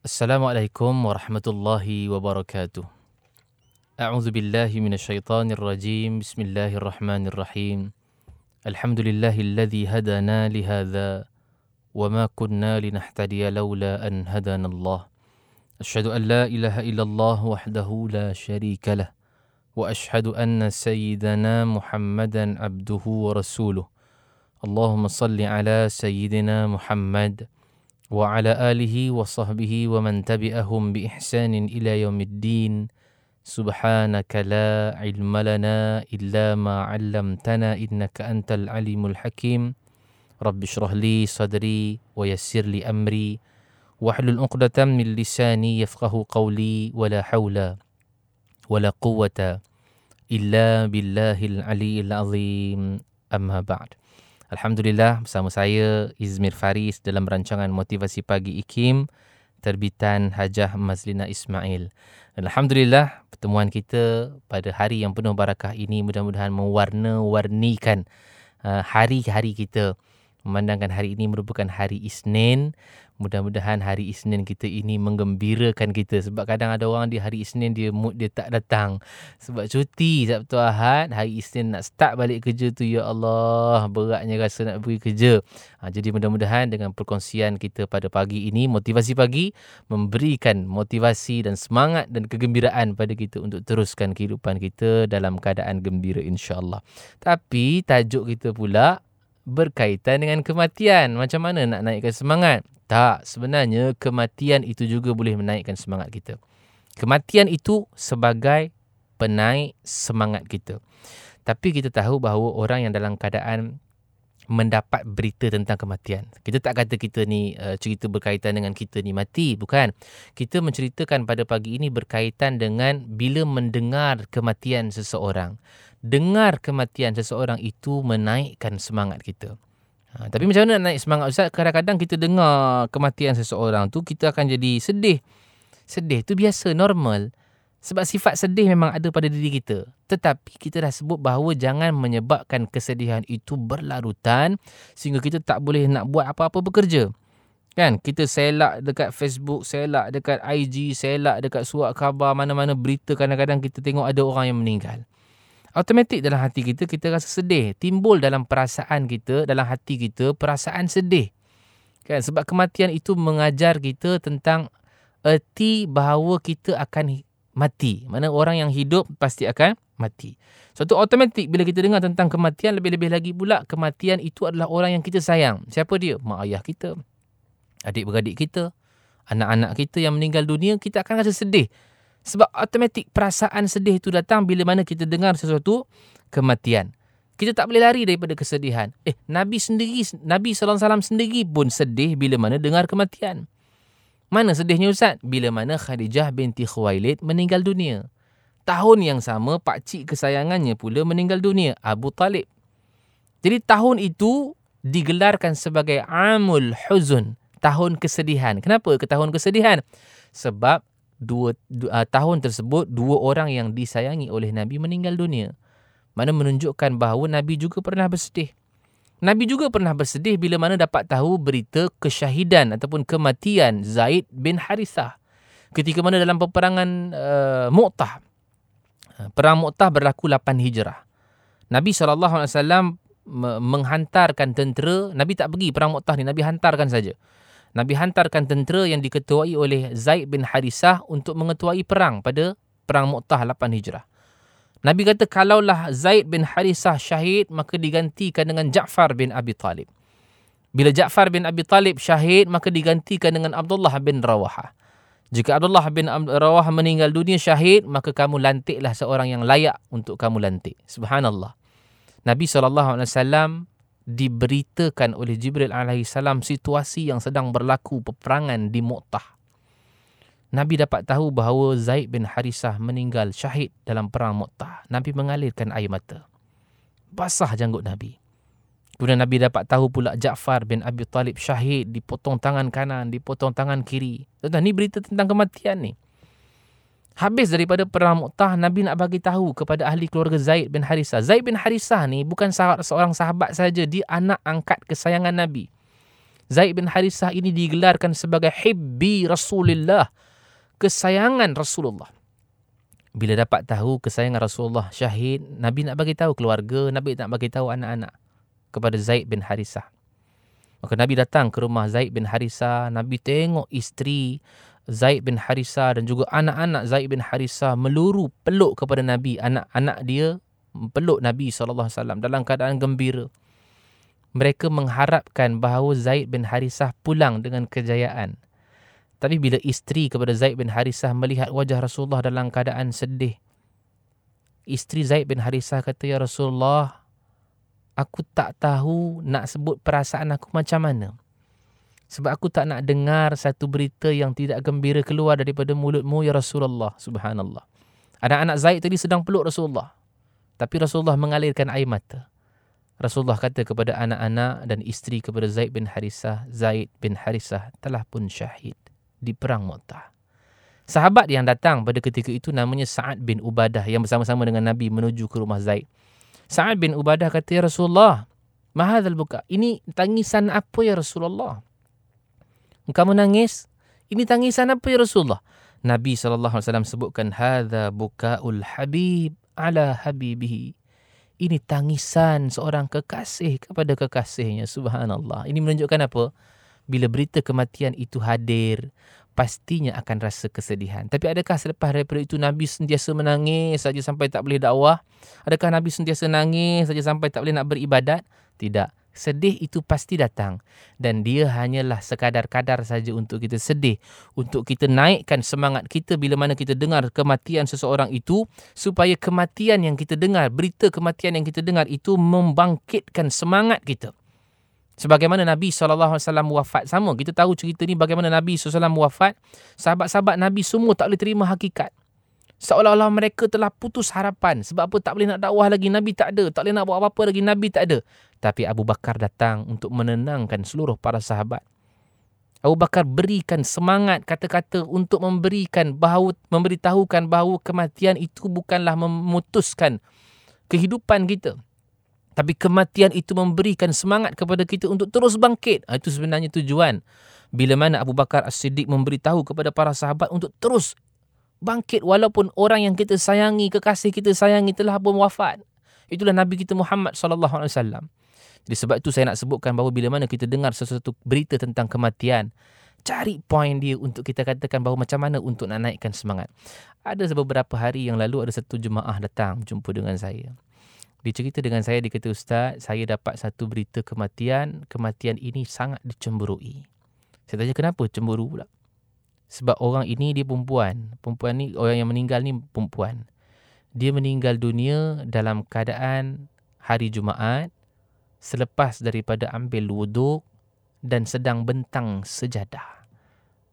السلام عليكم ورحمة الله وبركاته. أعوذ بالله من الشيطان الرجيم. بسم الله الرحمن الرحيم. الحمد لله الذي هدانا لهذا وما كنا لنهتدي لولا أن هدانا الله. أشهد أن لا إله إلا الله وحده لا شريك له وأشهد أن سيدنا محمدا عبده ورسوله. اللهم صل على سيدنا محمد وعلى آله وصحبه ومن تبعهم بإحسان إلى يوم الدين. سبحانك لا علم لنا إلا ما علمتنا إنك أنت العليم الحكيم. رب اشرح لي صدري ويسر لي أمري. واحلل عقدة من لساني يفقه قولي ولا حول ولا قوة إلا بالله العلي العظيم. أما بعد. Alhamdulillah bersama saya Izmir Faris dalam rancangan Motivasi Pagi IKIM terbitan Hajah Mazlina Ismail. Alhamdulillah pertemuan kita pada hari yang penuh barakah ini mudah-mudahan mewarna-warnikan uh, hari-hari kita. Memandangkan hari ini merupakan hari Isnin, Mudah-mudahan hari Isnin kita ini menggembirakan kita sebab kadang ada orang di hari Isnin dia mood dia tak datang sebab cuti Sabtu Ahad hari Isnin nak start balik kerja tu ya Allah beratnya rasa nak pergi kerja. Ha, jadi mudah-mudahan dengan perkongsian kita pada pagi ini motivasi pagi memberikan motivasi dan semangat dan kegembiraan pada kita untuk teruskan kehidupan kita dalam keadaan gembira insya-Allah. Tapi tajuk kita pula berkaitan dengan kematian. Macam mana nak naikkan semangat? Tak, sebenarnya kematian itu juga boleh menaikkan semangat kita. Kematian itu sebagai penaik semangat kita. Tapi kita tahu bahawa orang yang dalam keadaan mendapat berita tentang kematian. Kita tak kata kita ni uh, cerita berkaitan dengan kita ni mati, bukan. Kita menceritakan pada pagi ini berkaitan dengan bila mendengar kematian seseorang. Dengar kematian seseorang itu menaikkan semangat kita. Ha, tapi macam mana nak naik semangat Ustaz? Kadang-kadang kita dengar kematian seseorang tu kita akan jadi sedih. Sedih tu biasa, normal. Sebab sifat sedih memang ada pada diri kita. Tetapi kita dah sebut bahawa jangan menyebabkan kesedihan itu berlarutan sehingga kita tak boleh nak buat apa-apa bekerja. Kan? Kita selak dekat Facebook, selak dekat IG, selak dekat surat khabar, mana-mana berita kadang-kadang kita tengok ada orang yang meninggal automatik dalam hati kita kita rasa sedih. Timbul dalam perasaan kita dalam hati kita perasaan sedih. Kan? Sebab kematian itu mengajar kita tentang erti bahawa kita akan mati. Mana orang yang hidup pasti akan mati. Suatu automatik bila kita dengar tentang kematian lebih-lebih lagi pula kematian itu adalah orang yang kita sayang. Siapa dia? Mak ayah kita adik-beradik kita anak-anak kita yang meninggal dunia kita akan rasa sedih sebab automatik perasaan sedih itu datang bila mana kita dengar sesuatu kematian. Kita tak boleh lari daripada kesedihan. Eh, Nabi sendiri, Nabi SAW sendiri pun sedih bila mana dengar kematian. Mana sedihnya Ustaz? Bila mana Khadijah binti Khuwailid meninggal dunia. Tahun yang sama, pakcik kesayangannya pula meninggal dunia, Abu Talib. Jadi tahun itu digelarkan sebagai Amul Huzun, tahun kesedihan. Kenapa ke tahun kesedihan? Sebab dua, dua uh, tahun tersebut dua orang yang disayangi oleh Nabi meninggal dunia. Mana menunjukkan bahawa Nabi juga pernah bersedih. Nabi juga pernah bersedih bila mana dapat tahu berita kesyahidan ataupun kematian Zaid bin Harithah. Ketika mana dalam peperangan uh, Mu'tah. Perang Mu'tah berlaku 8 Hijrah. Nabi SAW menghantarkan tentera. Nabi tak pergi perang Mu'tah ni. Nabi hantarkan saja. Nabi hantarkan tentera yang diketuai oleh Zaid bin Harisah untuk mengetuai perang pada perang Mu'tah 8 Hijrah. Nabi kata kalaulah Zaid bin Harisah syahid maka digantikan dengan Ja'far bin Abi Talib. Bila Ja'far bin Abi Talib syahid maka digantikan dengan Abdullah bin Rawahah. Jika Abdullah bin Rawahah meninggal dunia syahid maka kamu lantiklah seorang yang layak untuk kamu lantik. Subhanallah. Nabi SAW diberitakan oleh Jibril alaihissalam situasi yang sedang berlaku peperangan di Mu'tah. Nabi dapat tahu bahawa Zaid bin Harisah meninggal syahid dalam perang Mu'tah. Nabi mengalirkan air mata. Basah janggut Nabi. Kemudian Nabi dapat tahu pula Ja'far bin Abi Talib syahid dipotong tangan kanan, dipotong tangan kiri. Tuan-tuan, ini berita tentang kematian ni. Habis daripada perang Mu'tah, Nabi nak bagi tahu kepada ahli keluarga Zaid bin Harisah. Zaid bin Harisah ni bukan seorang sahabat saja, dia anak angkat kesayangan Nabi. Zaid bin Harisah ini digelarkan sebagai hibbi Rasulullah. Kesayangan Rasulullah. Bila dapat tahu kesayangan Rasulullah syahid, Nabi nak bagi tahu keluarga, Nabi nak bagi tahu anak-anak kepada Zaid bin Harisah. Maka Nabi datang ke rumah Zaid bin Harisah, Nabi tengok isteri Zaid bin Harisah dan juga anak-anak Zaid bin Harisah meluru peluk kepada Nabi. Anak-anak dia peluk Nabi SAW dalam keadaan gembira. Mereka mengharapkan bahawa Zaid bin Harisah pulang dengan kejayaan. Tapi bila isteri kepada Zaid bin Harisah melihat wajah Rasulullah dalam keadaan sedih, isteri Zaid bin Harisah kata, Ya Rasulullah, aku tak tahu nak sebut perasaan aku macam mana. Sebab aku tak nak dengar satu berita yang tidak gembira keluar daripada mulutmu ya Rasulullah. Subhanallah. Anak-anak Zaid tadi sedang peluk Rasulullah. Tapi Rasulullah mengalirkan air mata. Rasulullah kata kepada anak-anak dan isteri kepada Zaid bin Harisah, Zaid bin Harisah telah pun syahid di perang Mu'tah. Sahabat yang datang pada ketika itu namanya Sa'ad bin Ubadah yang bersama-sama dengan Nabi menuju ke rumah Zaid. Sa'ad bin Ubadah kata, Ya Rasulullah, mahadal buka. Ini tangisan apa ya Rasulullah? Kamu nangis? Ini tangisan apa ya Rasulullah? Nabi SAW sebutkan, Hadha buka'ul habib ala habibihi. Ini tangisan seorang kekasih kepada kekasihnya. Subhanallah. Ini menunjukkan apa? Bila berita kematian itu hadir, pastinya akan rasa kesedihan. Tapi adakah selepas daripada itu Nabi sentiasa menangis saja sampai tak boleh dakwah? Adakah Nabi sentiasa nangis saja sampai tak boleh nak beribadat? Tidak. Sedih itu pasti datang dan dia hanyalah sekadar kadar saja untuk kita sedih, untuk kita naikkan semangat kita bila mana kita dengar kematian seseorang itu supaya kematian yang kita dengar, berita kematian yang kita dengar itu membangkitkan semangat kita. Sebagaimana Nabi SAW wafat sama. Kita tahu cerita ni bagaimana Nabi SAW wafat. Sahabat-sahabat Nabi semua tak boleh terima hakikat. Seolah-olah mereka telah putus harapan. Sebab apa tak boleh nak dakwah lagi. Nabi tak ada. Tak boleh nak buat apa-apa lagi. Nabi tak ada. Tapi Abu Bakar datang untuk menenangkan seluruh para sahabat. Abu Bakar berikan semangat kata-kata untuk memberikan bahawa memberitahukan bahawa kematian itu bukanlah memutuskan kehidupan kita. Tapi kematian itu memberikan semangat kepada kita untuk terus bangkit. Ha, itu sebenarnya tujuan. Bila mana Abu Bakar As-Siddiq memberitahu kepada para sahabat untuk terus bangkit walaupun orang yang kita sayangi, kekasih kita sayangi telah pun wafat. Itulah Nabi kita Muhammad sallallahu alaihi wasallam. Jadi sebab itu saya nak sebutkan bahawa bila mana kita dengar sesuatu berita tentang kematian, cari poin dia untuk kita katakan bahawa macam mana untuk nak naikkan semangat. Ada beberapa hari yang lalu ada satu jemaah datang jumpa dengan saya. Dia cerita dengan saya, dia kata, Ustaz, saya dapat satu berita kematian. Kematian ini sangat dicemburui. Saya tanya, kenapa cemburu pula? Sebab orang ini dia perempuan. Perempuan ni, orang yang meninggal ni perempuan. Dia meninggal dunia dalam keadaan hari Jumaat selepas daripada ambil wuduk dan sedang bentang sejadah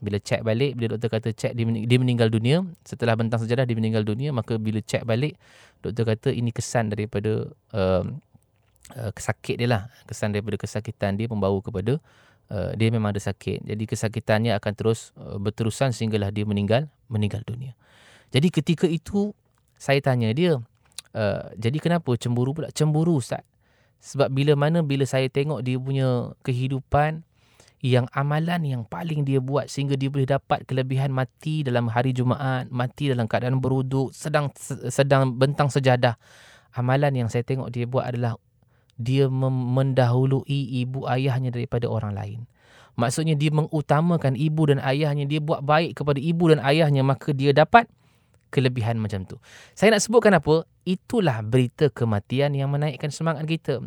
bila cek balik bila doktor kata cek dia, meninggal dunia setelah bentang sejarah dia meninggal dunia maka bila cek balik doktor kata ini kesan daripada uh, uh, kesakit dia lah kesan daripada kesakitan dia membawa kepada uh, dia memang ada sakit. Jadi kesakitannya akan terus uh, berterusan sehinggalah dia meninggal meninggal dunia. Jadi ketika itu saya tanya dia uh, jadi kenapa cemburu pula? Cemburu Ustaz. Sebab bila mana bila saya tengok dia punya kehidupan yang amalan yang paling dia buat sehingga dia boleh dapat kelebihan mati dalam hari Jumaat, mati dalam keadaan beruduk, sedang sedang bentang sejadah. Amalan yang saya tengok dia buat adalah dia mendahului ibu ayahnya daripada orang lain. Maksudnya dia mengutamakan ibu dan ayahnya, dia buat baik kepada ibu dan ayahnya maka dia dapat kelebihan macam tu. Saya nak sebutkan apa? Itulah berita kematian yang menaikkan semangat kita.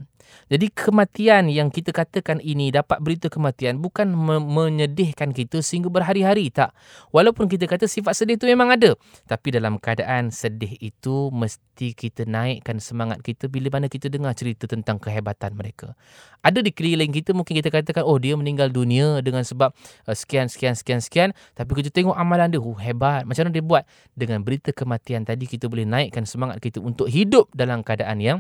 Jadi kematian yang kita katakan ini dapat berita kematian bukan me- menyedihkan kita sehingga berhari-hari tak. Walaupun kita kata sifat sedih itu memang ada, tapi dalam keadaan sedih itu mesti kita naikkan semangat kita bila mana kita dengar cerita tentang kehebatan mereka. Ada di keliling kita mungkin kita katakan oh dia meninggal dunia dengan sebab uh, sekian sekian sekian sekian tapi kita tengok amalan dia oh hebat macam mana dia buat dengan berita kematian tadi kita boleh naikkan semangat kita untuk hidup dalam keadaan yang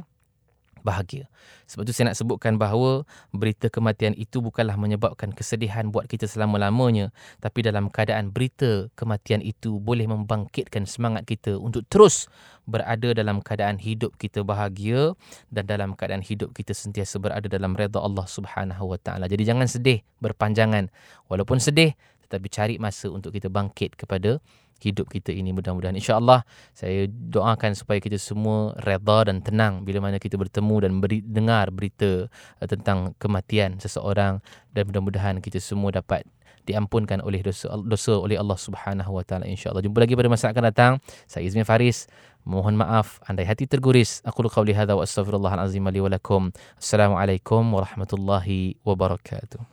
bahagia. Sebab itu saya nak sebutkan bahawa berita kematian itu bukanlah menyebabkan kesedihan buat kita selama-lamanya. Tapi dalam keadaan berita kematian itu boleh membangkitkan semangat kita untuk terus berada dalam keadaan hidup kita bahagia dan dalam keadaan hidup kita sentiasa berada dalam redha Allah Subhanahu Wa Taala. Jadi jangan sedih berpanjangan. Walaupun sedih tetapi cari masa untuk kita bangkit kepada hidup kita ini mudah-mudahan. insya-Allah saya doakan supaya kita semua redha dan tenang bila mana kita bertemu dan beri, dengar berita uh, tentang kematian seseorang dan mudah-mudahan kita semua dapat diampunkan oleh dosa dosa oleh Allah Subhanahu wa taala. insya-Allah. Jumpa lagi pada masa akan datang. Saya Izmi Faris. Mohon maaf andai hati terguris. Aku qauli hadza wa astaghfirullahalazim li wa lakum. Assalamualaikum warahmatullahi wabarakatuh